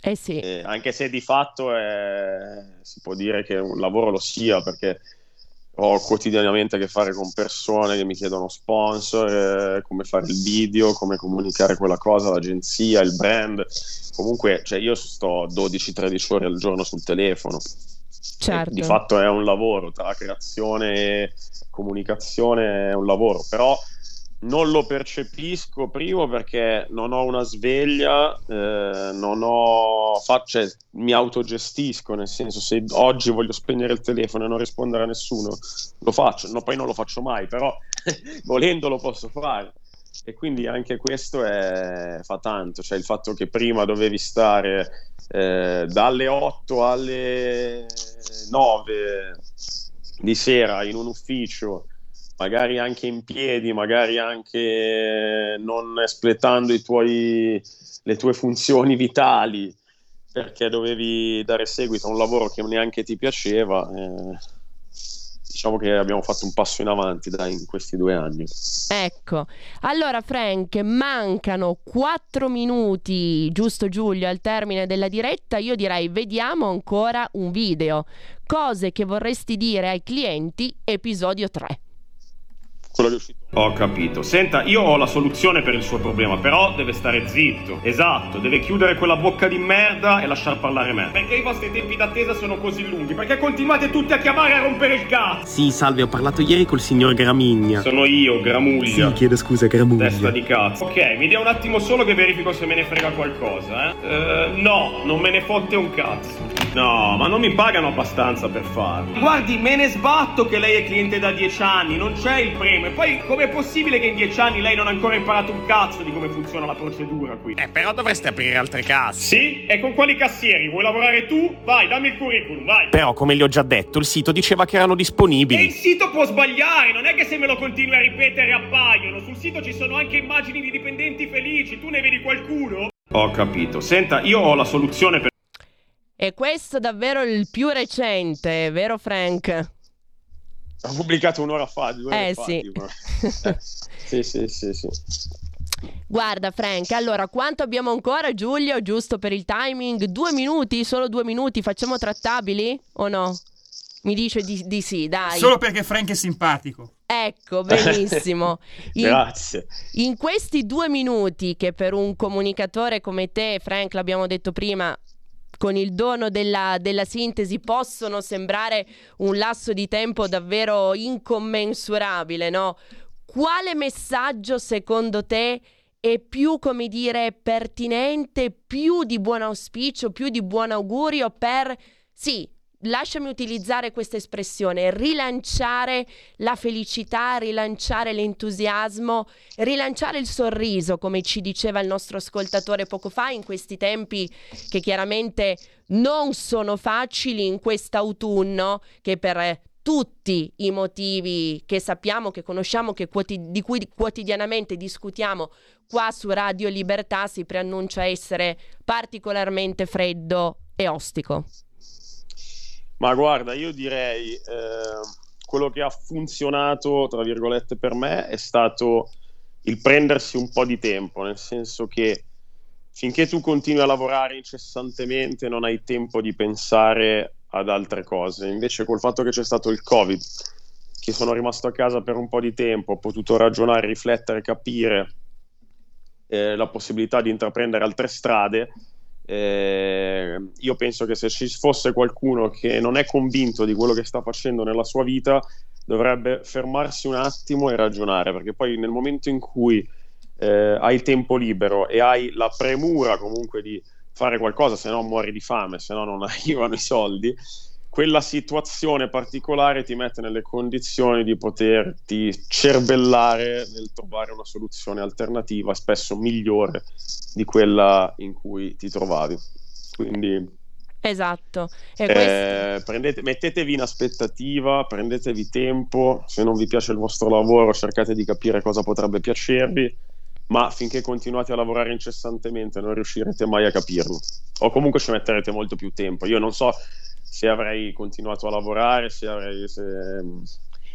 eh sì. Eh, anche se di fatto è... si può dire che un lavoro lo sia, perché ho quotidianamente a che fare con persone che mi chiedono sponsor, eh, come fare il video, come comunicare quella cosa, l'agenzia, il brand. Comunque, cioè, io sto 12-13 ore al giorno sul telefono. Certo. Di fatto è un lavoro, tra creazione e comunicazione è un lavoro, però non lo percepisco primo perché non ho una sveglia, eh, non ho fa- cioè, mi autogestisco, nel senso se oggi voglio spegnere il telefono e non rispondere a nessuno, lo faccio, no, poi non lo faccio mai, però volendo lo posso fare. E quindi anche questo è, fa tanto, cioè il fatto che prima dovevi stare eh, dalle 8 alle 9 di sera in un ufficio, magari anche in piedi, magari anche non espletando tuoi, le tue funzioni vitali, perché dovevi dare seguito a un lavoro che neanche ti piaceva. Eh, diciamo che abbiamo fatto un passo in avanti dai, in questi due anni. Ecco, allora Frank, mancano quattro minuti, giusto Giulio, al termine della diretta, io direi vediamo ancora un video. Cose che vorresti dire ai clienti, episodio 3 quello che è uscito. Ho capito. Senta, io ho la soluzione per il suo problema, però deve stare zitto. Esatto, deve chiudere quella bocca di merda e lasciar parlare me. Perché i vostri tempi d'attesa sono così lunghi? Perché continuate tutti a chiamare a rompere il cazzo? Sì, salve, ho parlato ieri col signor Gramigna. Sono io, Gramuglia. Sì, chiedo scusa, Gramuglia. Testa di cazzo. Ok, mi dia un attimo solo che verifico se me ne frega qualcosa, eh. Uh, no, non me ne fotte un cazzo. No, ma non mi pagano abbastanza per farlo. Guardi, me ne sbatto che lei è cliente da dieci anni, non c'è il premio. E poi com'è possibile che in dieci anni lei non ha ancora imparato un cazzo di come funziona la procedura qui? Eh, però dovreste aprire altre casse. Sì? E con quali cassieri? Vuoi lavorare tu? Vai, dammi il curriculum, vai. Però, come gli ho già detto, il sito diceva che erano disponibili. E il sito può sbagliare, non è che se me lo continui a ripetere appaiono. Sul sito ci sono anche immagini di dipendenti felici, tu ne vedi qualcuno? Ho capito. Senta, io ho la soluzione per e questo davvero il più recente, vero Frank? Ha pubblicato un'ora fa, due eh, fa, sì. eh, sì, sì, sì, sì. Guarda Frank, allora quanto abbiamo ancora Giulio, giusto per il timing? Due minuti, solo due minuti, facciamo trattabili o no? Mi dice di, di sì, dai. Solo perché Frank è simpatico. Ecco, benissimo. In, Grazie. In questi due minuti che per un comunicatore come te, Frank, l'abbiamo detto prima, con il dono della, della, sintesi possono sembrare un lasso di tempo davvero incommensurabile, no? Quale messaggio secondo te è più, come dire, pertinente, più di buon auspicio, più di buon augurio per, sì, lasciami utilizzare questa espressione, rilanciare la felicità, rilanciare l'entusiasmo, rilanciare il sorriso, come ci diceva il nostro ascoltatore poco fa, in questi tempi che chiaramente non sono facili in quest'autunno, che per tutti i motivi che sappiamo, che conosciamo, che quotid- di cui quotidianamente discutiamo qua su Radio Libertà si preannuncia essere particolarmente freddo e ostico. Ma guarda, io direi eh, quello che ha funzionato, tra virgolette, per me è stato il prendersi un po' di tempo, nel senso che finché tu continui a lavorare incessantemente non hai tempo di pensare ad altre cose. Invece col fatto che c'è stato il Covid, che sono rimasto a casa per un po' di tempo, ho potuto ragionare, riflettere, capire eh, la possibilità di intraprendere altre strade, eh, io penso che se ci fosse qualcuno che non è convinto di quello che sta facendo nella sua vita, dovrebbe fermarsi un attimo e ragionare, perché poi nel momento in cui eh, hai tempo libero e hai la premura comunque di fare qualcosa, se no muori di fame, se no non arrivano i soldi, quella situazione particolare ti mette nelle condizioni di poterti cervellare nel trovare una soluzione alternativa, spesso migliore di quella in cui ti trovavi. Quindi Esatto. Eh, prendete, mettetevi in aspettativa, prendetevi tempo, se non vi piace il vostro lavoro cercate di capire cosa potrebbe piacervi, ma finché continuate a lavorare incessantemente non riuscirete mai a capirlo, o comunque ci metterete molto più tempo. Io non so se avrei continuato a lavorare, se avrei... Se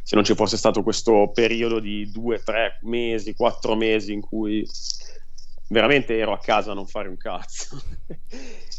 se non ci fosse stato questo periodo di due, tre mesi, quattro mesi in cui veramente ero a casa a non fare un cazzo.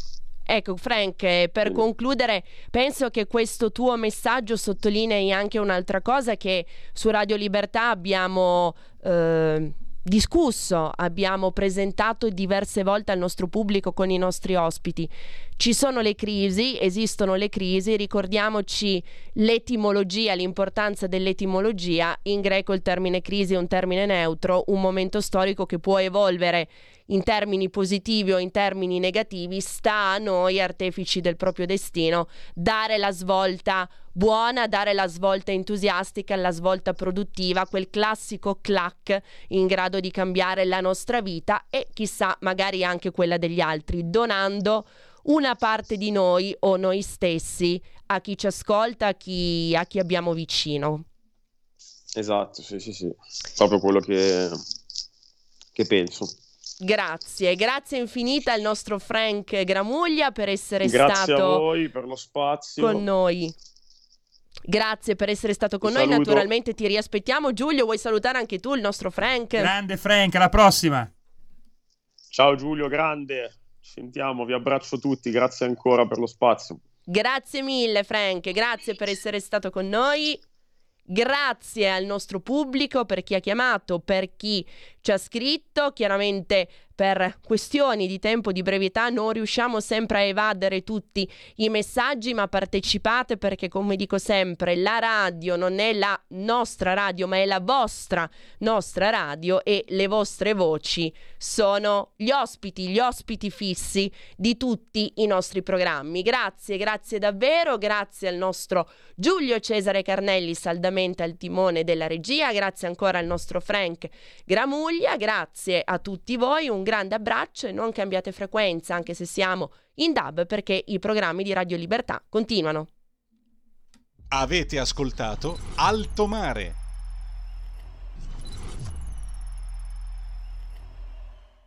Ecco Frank, eh, per concludere, penso che questo tuo messaggio sottolinei anche un'altra cosa che su Radio Libertà abbiamo eh, discusso, abbiamo presentato diverse volte al nostro pubblico con i nostri ospiti. Ci sono le crisi, esistono le crisi, ricordiamoci l'etimologia, l'importanza dell'etimologia. In greco il termine crisi è un termine neutro, un momento storico che può evolvere in termini positivi o in termini negativi, sta a noi, artefici del proprio destino, dare la svolta buona, dare la svolta entusiastica, la svolta produttiva, quel classico clac in grado di cambiare la nostra vita e chissà magari anche quella degli altri, donando una parte di noi o noi stessi a chi ci ascolta, a chi, a chi abbiamo vicino. Esatto, sì, sì, sì, proprio quello che, che penso. Grazie, grazie infinita al nostro Frank Gramuglia per essere grazie stato a voi per lo spazio. con noi. Grazie per essere stato con Un noi, saluto. naturalmente ti riaspettiamo. Giulio, vuoi salutare anche tu il nostro Frank? Grande Frank, alla prossima. Ciao Giulio, grande. Sentiamo, vi abbraccio tutti, grazie ancora per lo spazio. Grazie mille Frank, grazie per essere stato con noi. Grazie al nostro pubblico per chi ha chiamato, per chi ci ha scritto. Chiaramente per questioni di tempo, di brevità, non riusciamo sempre a evadere tutti i messaggi, ma partecipate perché, come dico sempre, la radio non è la nostra radio, ma è la vostra nostra radio e le vostre voci sono gli ospiti, gli ospiti fissi di tutti i nostri programmi. Grazie, grazie davvero, grazie al nostro Giulio Cesare Carnelli saldamente al timone della regia, grazie ancora al nostro Frank Gramuglia, grazie a tutti voi, un grande abbraccio e non cambiate frequenza anche se siamo in DAB perché i programmi di Radio Libertà continuano. Avete ascoltato Alto Mare.